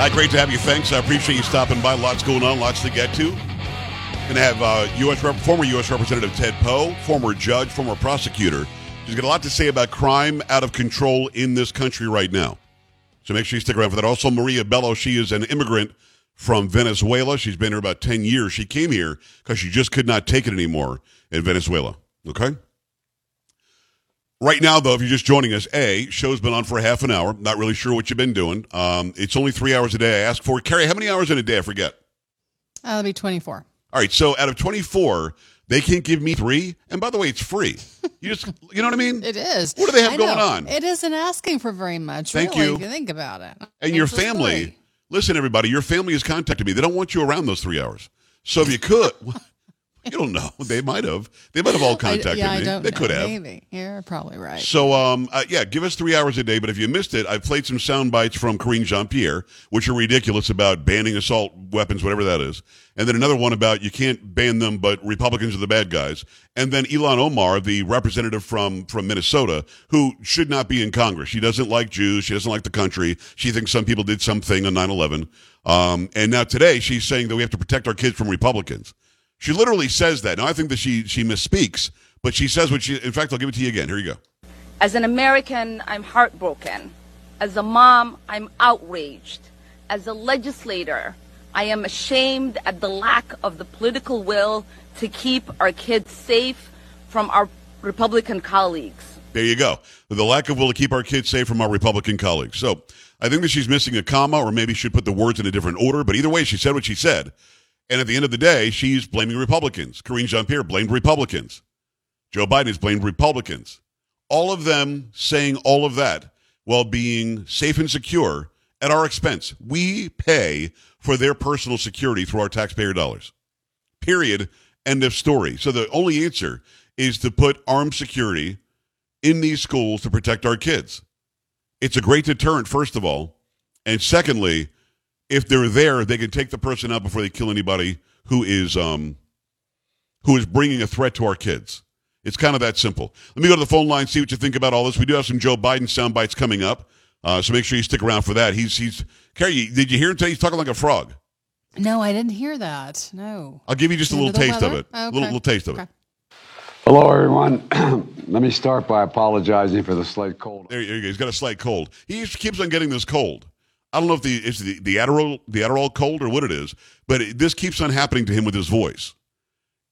Hi, great to have you. Thanks. I appreciate you stopping by. Lots going on, lots to get to. Going to have uh, U.S. Rep- former U.S. Representative Ted Poe, former judge, former prosecutor. He's got a lot to say about crime out of control in this country right now. So make sure you stick around for that. Also, Maria Bello, she is an immigrant from Venezuela. She's been here about 10 years. She came here because she just could not take it anymore in Venezuela. Okay? Right now, though, if you're just joining us, A, show's been on for a half an hour. Not really sure what you've been doing. Um, it's only three hours a day I ask for. Carrie, how many hours in a day? I forget. Uh, that'll be 24. All right, so out of 24, they can't give me three. And by the way, it's free. You just, you know what I mean? It is. What do they have going on? It isn't asking for very much. Thank really, you. If you think about it. and your It's just family, listen, everybody, your family has contacted me. They don't want you around those three hours. So if you could, you don't know. They might have. They might have all I- contacted yeah, me. I don't they know. could have. Maybe. You're probably right. So, um, uh, yeah, give us three hours a day. But if you missed it, I played some sound bites from Karine Jean Pierre, which are ridiculous about banning assault weapons, whatever that is. And then another one about you can't ban them, but Republicans are the bad guys. And then Ilhan Omar, the representative from, from Minnesota, who should not be in Congress. She doesn't like Jews. She doesn't like the country. She thinks some people did something on 9 11. Um, and now today she's saying that we have to protect our kids from Republicans. She literally says that. Now, I think that she, she misspeaks, but she says what she, in fact, I'll give it to you again. Here you go. As an American, I'm heartbroken. As a mom, I'm outraged. As a legislator, I am ashamed at the lack of the political will to keep our kids safe from our Republican colleagues. There you go. The lack of will to keep our kids safe from our Republican colleagues. So I think that she's missing a comma, or maybe she should put the words in a different order. But either way, she said what she said. And at the end of the day, she's blaming Republicans. Karine Jean Pierre blamed Republicans. Joe Biden has blamed Republicans. All of them saying all of that while being safe and secure at our expense. We pay for their personal security through our taxpayer dollars. Period. End of story. So the only answer is to put armed security in these schools to protect our kids. It's a great deterrent, first of all. And secondly, if they're there, they can take the person out before they kill anybody who is um, who is bringing a threat to our kids. It's kind of that simple. Let me go to the phone line, see what you think about all this. We do have some Joe Biden sound bites coming up, uh, so make sure you stick around for that. He's he's Carrie. Did you hear him today? He's talking like a frog. no, I didn't hear that. No. I'll give you just a Under little the taste of it. Okay. Little, little taste of it. Hello, everyone. Let me start by apologizing for the slight cold. There you go. He's got a slight cold. He keeps on getting this cold. I don't know if the it's the, the Adderall the Adderall cold or what it is, but it, this keeps on happening to him with his voice.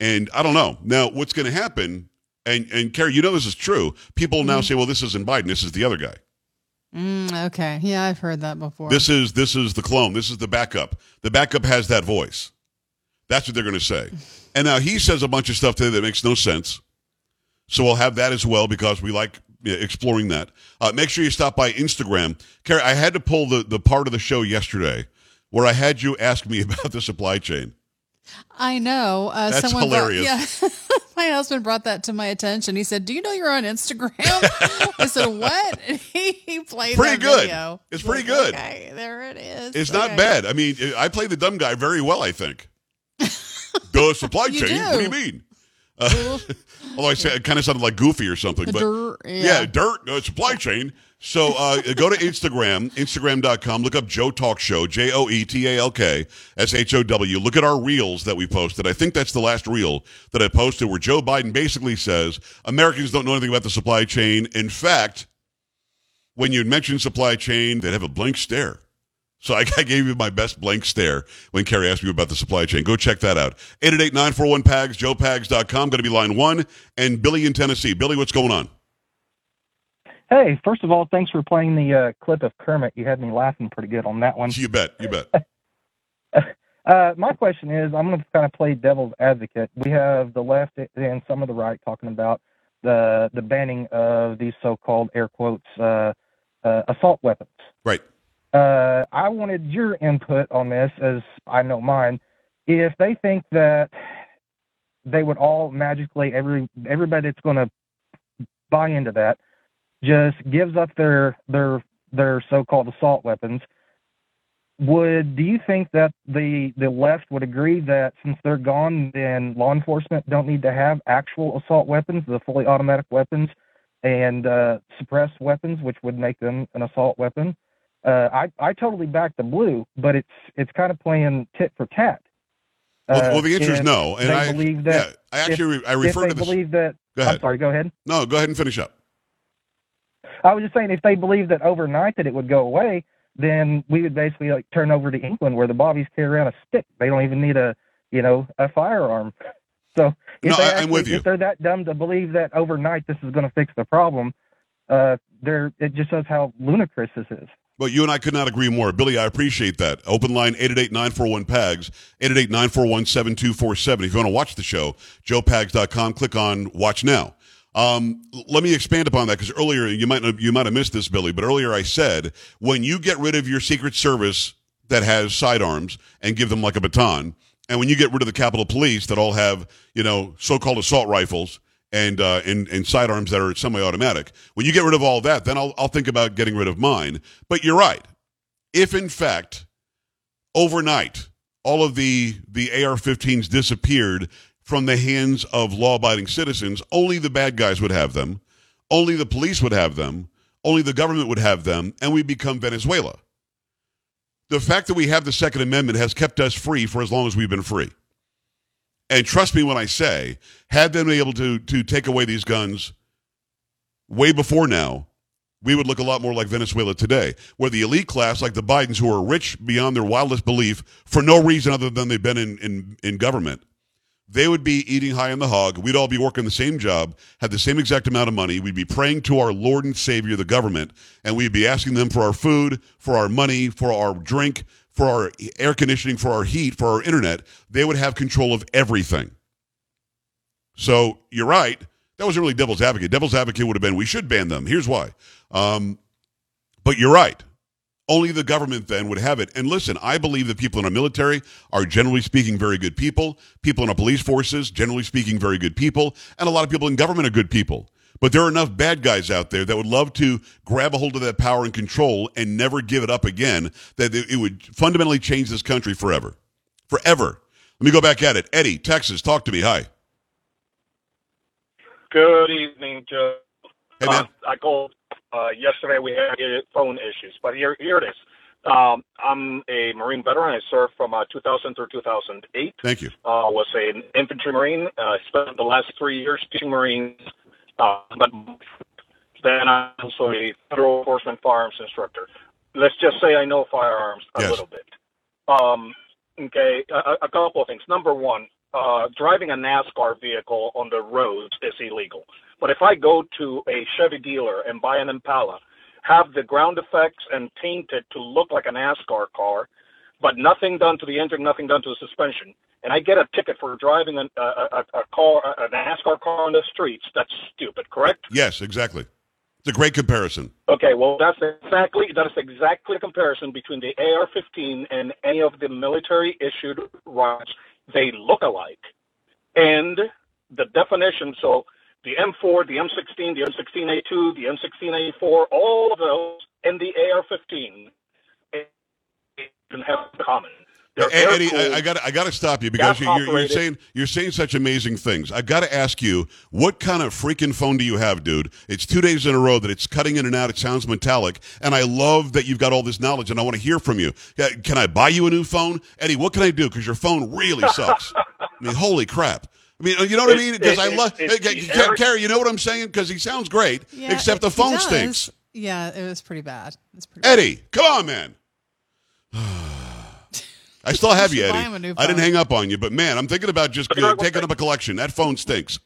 And I don't know. Now, what's going to happen? And and Carrie, you know this is true. People now say, "Well, this isn't Biden. This is the other guy. Mm, okay. Yeah, I've heard that before. This is this is the clone. This is the backup. The backup has that voice." That's what they're going to say. And now he says a bunch of stuff today that makes no sense. So we'll have that as well because we like exploring that. Uh, make sure you stop by Instagram. Carrie, I had to pull the, the part of the show yesterday where I had you ask me about the supply chain. I know. Uh, That's someone brought- hilarious. yeah. my husband brought that to my attention. He said, "Do you know you're on Instagram?" I said, "What?" And he, he played Pretty good. video. It's pretty like, good. Okay, there it is. It's not bad. I mean, I play the dumb guy very well, I think. the supply chain? What do you mean? Uh, although I said it kind of sounded like goofy or something. The but dirt, yeah. yeah. dirt, uh, supply chain. So uh, go to Instagram, Instagram.com, look up Joe Talk Show, J O E T A L K S H O W. Look at our reels that we posted. I think that's the last reel that I posted where Joe Biden basically says Americans don't know anything about the supply chain. In fact, when you mention supply chain, they'd have a blank stare. So I, I gave you my best blank stare when Carrie asked me about the supply chain. Go check that out. 888-941-PAGS, joepags.com. Going to be line one. And Billy in Tennessee. Billy, what's going on? Hey, first of all, thanks for playing the uh, clip of Kermit. You had me laughing pretty good on that one. You bet. You bet. Uh, my question is, I'm going to kind of play devil's advocate. We have the left and some of the right talking about the the banning of these so-called air quotes uh, uh, assault weapons. Right. Uh, I wanted your input on this, as I know mine. If they think that they would all magically every everybody that's going to buy into that just gives up their their their so-called assault weapons would do you think that the the left would agree that since they're gone then law enforcement don't need to have actual assault weapons the fully automatic weapons and uh suppressed weapons which would make them an assault weapon uh i i totally back the blue but it's it's kind of playing tit for tat Well, Uh, well, the answer is no, and I believe that yeah, I actually I if refer they to this. believe that Go ahead. i'm sorry go ahead No, go ahead and finish up. I was just saying, if they believed that overnight that it would go away, then we would basically like turn over to England where the bobbies carry around a stick. They don't even need a, you know, a firearm. So if No, they I- I'm actually- with you. If they're that dumb to believe that overnight this is going to fix the problem, uh, they're it just shows how ludicrous this is. But you and I could not agree more. Billy, I appreciate that. Open line 888-941-PAGS, 888-941-7247. If you want to watch the show, joepags.com, click on Watch Now. Um, let me expand upon that because earlier you might you might have missed this, Billy. But earlier I said when you get rid of your Secret Service that has sidearms and give them like a baton, and when you get rid of the Capitol Police that all have you know so-called assault rifles and uh, and and sidearms that are semi-automatic, when you get rid of all that, then I'll I'll think about getting rid of mine. But you're right. If in fact overnight all of the the AR-15s disappeared from the hands of law-abiding citizens, only the bad guys would have them, only the police would have them, only the government would have them, and we become Venezuela. The fact that we have the Second Amendment has kept us free for as long as we've been free. And trust me when I say, had they been able to to take away these guns way before now, we would look a lot more like Venezuela today, where the elite class, like the Bidens, who are rich beyond their wildest belief for no reason other than they've been in, in, in government, they would be eating high on the hog. We'd all be working the same job, have the same exact amount of money. We'd be praying to our Lord and Savior, the government, and we'd be asking them for our food, for our money, for our drink, for our air conditioning, for our heat, for our internet. They would have control of everything. So you're right. That wasn't really devil's advocate. Devil's advocate would have been we should ban them. Here's why. Um, but you're right. Only the government then would have it. And listen, I believe that people in our military are generally speaking very good people. People in our police forces, generally speaking, very good people. And a lot of people in government are good people. But there are enough bad guys out there that would love to grab a hold of that power and control and never give it up again, that it would fundamentally change this country forever. Forever. Let me go back at it. Eddie, Texas, talk to me. Hi. Good evening, Joe. Hey, man. Uh, I called uh, yesterday. We had phone issues, but here, here it is. Um, I'm a Marine veteran. I served from uh, 2000 through 2008. Thank you. Uh, was an infantry Marine. Uh, spent the last three years teaching Marines. Uh, but then I'm also a federal enforcement firearms instructor. Let's just say I know firearms a Yes. little bit. Um, okay, a, a couple of things. Number one, uh, driving a NASCAR vehicle on the roads is illegal. But if I go to a Chevy dealer and buy an Impala, have the ground effects and paint it to look like a NASCAR car, but nothing done to the engine, nothing done to the suspension, and I get a ticket for driving a, a, a, a car, a NASCAR car on the streets, that's stupid, correct? Yes, exactly. It's a great comparison. Okay, well, that's exactly that is exactly the comparison between the AR-15 and any of the military-issued rifles. They look alike, and the definition. So the M4, the M16, the M16A2, the M16A4, all of those, and the AR-15 can eh, eh, have common. They're Eddie, air-cooled. I, I got I got to stop you because you're, you're Gas-operated. saying you're saying such amazing things. I got to ask you, what kind of freaking phone do you have, dude? It's two days in a row that it's cutting in and out. It sounds metallic, and I love that you've got all this knowledge, and I want to hear from you. Can I buy you a new phone, Eddie? What can I do? Because your phone really sucks. I mean, holy crap. I mean, you know what I mean? Because I love it- hey, Carrie. You know what I'm saying? Because he sounds great, Yeah, except the phone stinks. Yeah, it was pretty bad. It's pretty bad. Eddie, come on, man. I still have you, Eddie. him a I didn't hang up on you, but man, I'm thinking about just uh, taking up a collection. That phone stinks.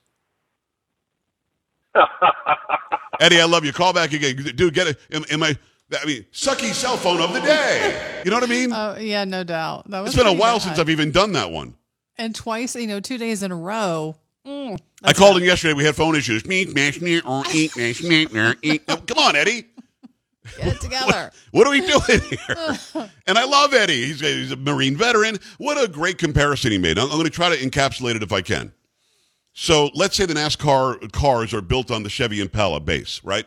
Eddie, I love you. Call back again, dude. Get it? Am, am I? I mean, sucky cell phone of the day. You know what I mean? Oh yeah, no doubt. That was it's been a while bad. since I've even done that one. and twice, you know, two days in a row. Mm, I called bad. in yesterday. We had phone issues. Meet, mash, near, or eat, mash, near, near, eat. Come on, Eddie. Get it together. What are we doing here? and I love Eddie. He's a, he's a Marine veteran. What a great comparison he made. I'm, I'm going to try to encapsulate it if I can. So let's say the NASCAR cars are built on the Chevy Impala base, right?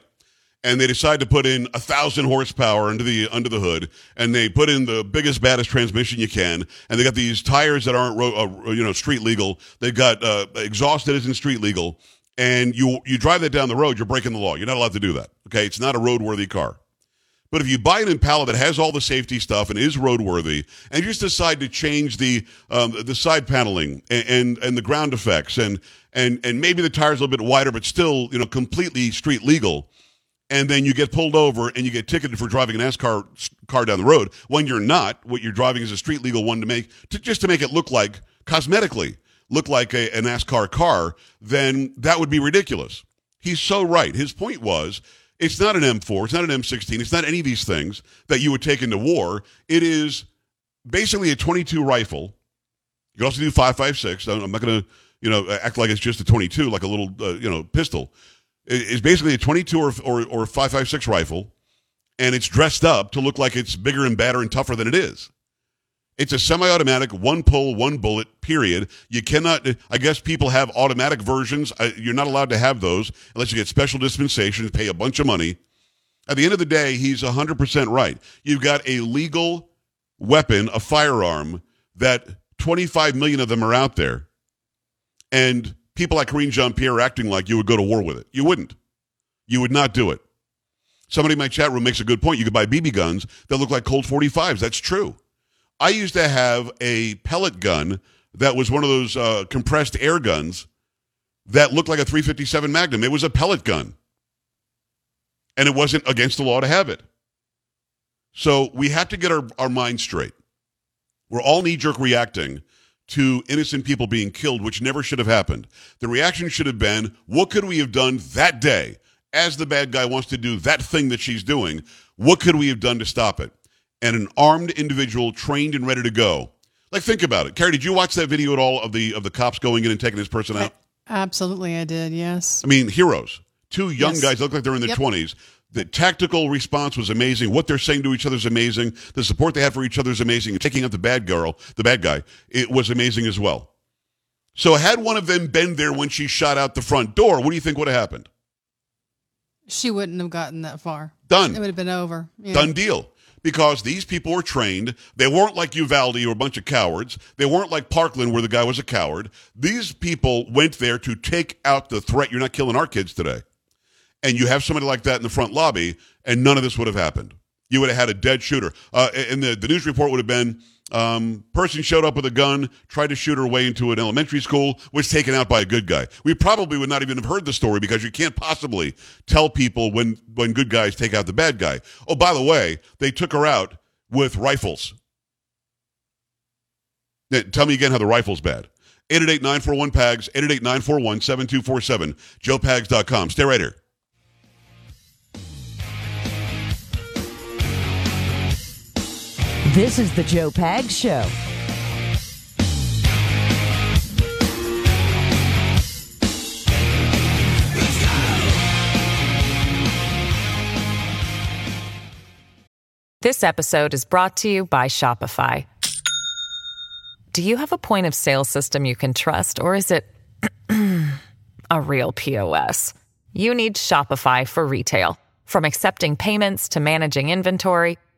And they decide to put in a thousand horsepower under the under the hood, and they put in the biggest, baddest transmission you can, and they got these tires that aren't uh, you know street legal. They've got uh, exhaust that isn't street legal, and you you drive that down the road, you're breaking the law. You're not allowed to do that. Okay, it's not a roadworthy car. But if you buy an Impala that has all the safety stuff and is roadworthy, and you just decide to change the um, the side paneling and, and and the ground effects and and and maybe the tires a little bit wider, but still you know completely street legal, and then you get pulled over and you get ticketed for driving a NASCAR car down the road when you're not. What you're driving is a street legal one to make to, just to make it look like cosmetically look like a, a NASCAR car. Then that would be ridiculous. He's so right. His point was it's not an M4, it's not an M16, it's not any of these things that you would take into war. It is basically a 22 rifle. You can also do 5.56. I'm not going to, you know, act like it's just a 22, like a little, uh, you know, pistol. It's basically a 22 or or, or 5.56 rifle, and it's dressed up to look like it's bigger and badder and tougher than it is. It's a semi-automatic, one pull, one bullet. Period. You cannot. I guess people have automatic versions. Uh, You're not allowed to have those unless you get special dispensations, pay a bunch of money. At the end of the day, he's 100% right. You've got a legal weapon, a firearm that 25 million of them are out there, and people like Karine Jean Pierre acting like you would go to war with it. You wouldn't. You would not do it. Somebody in my chat room makes a good point. You could buy BB guns that look like Colt 45s. That's true. I used to have a pellet gun that was one of those uh, compressed air guns that looked like a 357 Magnum. It was a pellet gun. And it wasn't against the law to have it. So we have to get our, our minds straight. We're all knee jerk reacting to innocent people being killed, which never should have happened. The reaction should have been what could we have done that day as the bad guy wants to do that thing that she's doing? What could we have done to stop it? And an armed individual trained and ready to go. Like think about it. Carrie, did you watch that video at all of the of the cops going in and taking this person out? Absolutely, I did. Yes. I mean, heroes. Two young Yes. guys look like they're in their Yep. twenties. The tactical response was amazing. What they're saying to each other is amazing. The support they had for each other is amazing. Taking out the bad girl, the bad guy, it was amazing as well. So had one of them been there when she shot out the front door, what do you think would have happened? She wouldn't have gotten that far. Done. It would have been over. Yeah. Done deal. Because these people were trained. They weren't like Uvalde or a bunch of cowards. They weren't like Parkland where the guy was a coward. These people went there to take out the threat. You're not killing our kids today. And you have somebody like that in the front lobby, and none of this would have happened. You would have had a dead shooter. Uh, and the, the news report would have been um, person showed up with a gun, tried to shoot her way into an elementary school, was taken out by a good guy. We probably would not even have heard the story because you can't possibly tell people when, when good guys take out the bad guy. Oh, by the way, they took her out with rifles. Tell me again how the rifle's bad. 888-941-PAGS, 888-941-7247, joepags.com. Stay right here. This is the Joe Pags Show. This episode is brought to you by Shopify. Do you have a point of sale system you can trust, or is it a real POS? You need Shopify for retail. From accepting payments to managing inventory,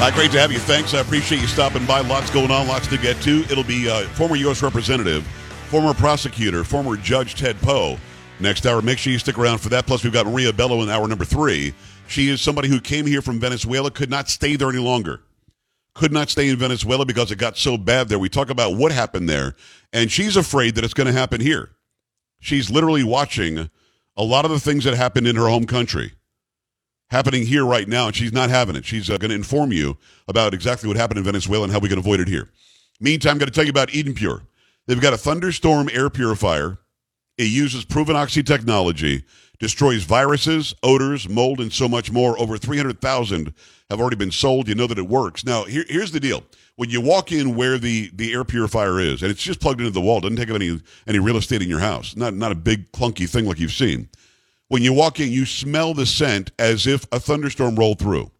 Uh, great to have you. Thanks. I appreciate you stopping by. Lots going on, lots to get to. It'll be uh, former U.S. Representative, former prosecutor, former Judge Ted Poe next hour. Make sure you stick around for that. Plus, we've got Maria Bello in hour number three. She is somebody who came here from Venezuela, could not stay there any longer. Could not stay in Venezuela because it got so bad there. We talk about what happened there, and she's afraid that it's going to happen here. She's literally watching a lot of the things that happened in her home country happening here right now, and she's not having it. She's uh, going to inform you about exactly what happened in Venezuela and how we can avoid it here. Meantime, I'm going to tell you about Eden Pure. They've got a thunderstorm air purifier. It uses proven oxy technology, destroys viruses, odors, mold, and so much more. Over 300,000 have already been sold. You know that it works. Now, here, here's the deal. When you walk in where the, the air purifier is, and it's just plugged into the wall, doesn't take up any, any real estate in your house, not, not a big clunky thing like you've seen. When you walk in, you smell the scent as if a thunderstorm rolled through.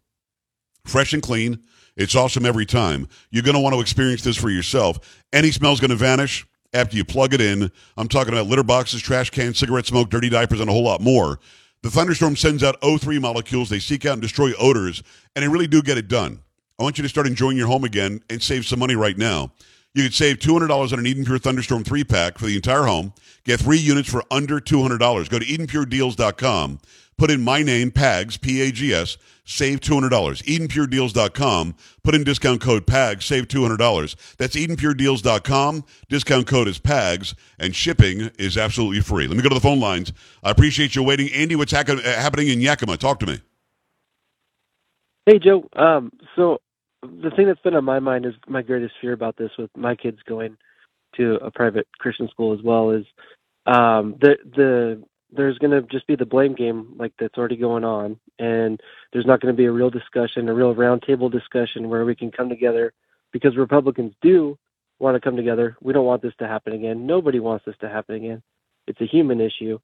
Fresh and clean. It's awesome every time. You're going to want to experience this for yourself. Any smell's going to vanish after you plug it in. I'm talking about litter boxes, trash cans, cigarette smoke, dirty diapers, and a whole lot more. The thunderstorm sends out O3 molecules. They seek out and destroy odors, and they really do get it done. I want you to start enjoying your home again and save some money right now. You could save $200 on an Eden Pure Thunderstorm 3 pack for the entire home. Get three units for under $200. Go to EdenPureDeals.com. Put in my name, PAGS, P A G S, save $200. EdenPureDeals.com. Put in discount code PAGS, save $200. That's EdenPureDeals.com. Discount code is PAGS, and shipping is absolutely free. Let me go to the phone lines. I appreciate you waiting. Andy, what's ha- happening in Yakima? Talk to me. Hey, Joe. Um, so the thing that's been on my mind is my greatest fear about this with my kids going to a private Christian school as well is um, the the there's going to just be the blame game like that's already going on, and there's not going to be a real discussion, a real roundtable discussion where we can come together because Republicans do want to come together. We don't want this to happen again. Nobody wants this to happen again. It's a human issue,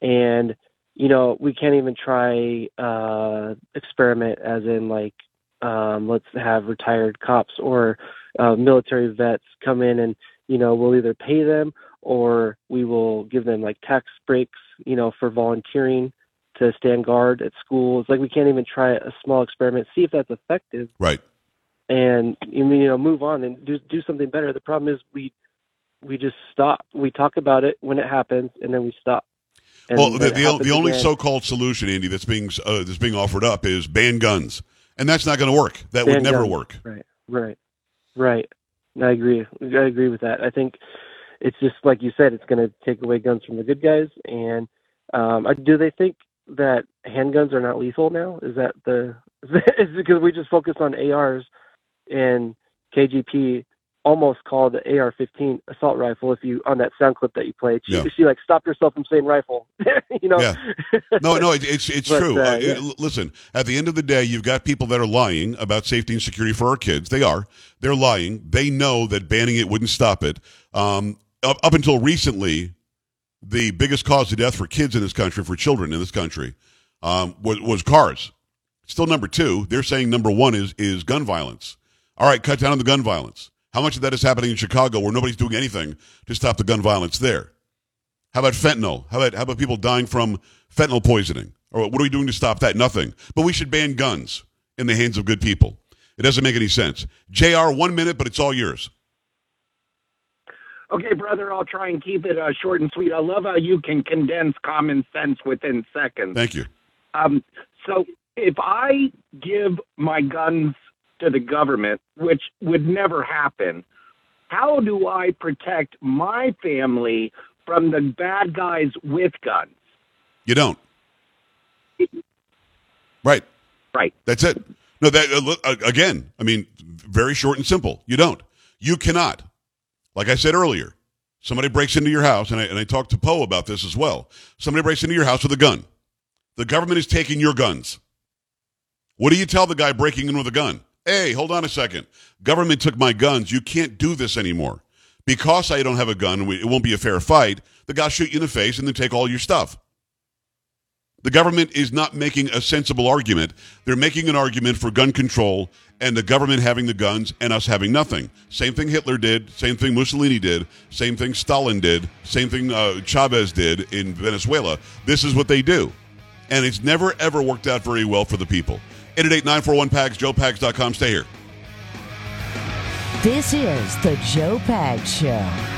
and you know we can't even try uh, experiment as in like um, let's have retired cops or uh, military vets come in and you know we'll either pay them or we will give them like tax breaks you know for volunteering to stand guard at schools. Like we can't even try a small experiment see if that's effective. Right. and you know move on and do do something better. The problem is we we just stop. We talk about it when it happens and then we stop. And well, the, the, the only again- so-called solution, Andy, that's being uh, that's being offered up is ban guns, and that's not going to work. That would never work. Right, right, right. I agree. I agree with that. I think it's just like you said. It's going to take away guns from the good guys. And um, I- do they think that handguns are not lethal now? Is that the? Is it because we just focus on ARs and KGP almost called the AR-15 assault rifle. If you on that sound clip that you played, she, Yeah. she like stopped herself from saying rifle. you know. Yeah. No, no, it, it's it's But, true. uh, Uh, yeah. listen, at the end of the day, you've got people that are lying about safety and security for our kids. They are. They're lying. They know that banning it wouldn't stop it. Um, up, up until recently, the biggest cause of death for kids in this country, for children in this country, um, was, was cars. Still number two. They're saying number one is is gun violence. All right, cut down on the gun violence. How much of that is happening in Chicago, where nobody's doing anything to stop the gun violence there? How about fentanyl? How about how about people dying from fentanyl poisoning? Or what are we doing to stop that? Nothing. But we should ban guns in the hands of good people. It doesn't make any sense. Jr. One minute, but it's all yours. Okay, brother, I'll try and keep it uh, short and sweet. I love how you can condense common sense within seconds. Thank you. Um, so if I give my guns to the government, which would never happen, how do I protect my family from the bad guys with guns? You don't. Right. Right. That's it. No, that uh, uh, again. I mean, very short and simple. You don't. You cannot. Like I said earlier, somebody breaks into your house, and I, and I talked to Poe about this as well. Somebody breaks into your house with a gun. The government is taking your guns. What do you tell the guy breaking in with a gun? Hey, hold on a second. Government took my guns. You can't do this anymore. Because I don't have a gun, it won't be a fair fight. The guy shoot you in the face and then take all your stuff. The government is not making a sensible argument. They're making an argument for gun control and the government having the guns and us having nothing. Same thing Hitler did, same thing Mussolini did, same thing Stalin did, same thing uh, Chavez did in Venezuela. This is what they do. And it's never, ever worked out very well for the people. 888-941-PAGS, joepags.com. Stay here. This is the Joe Pags Show.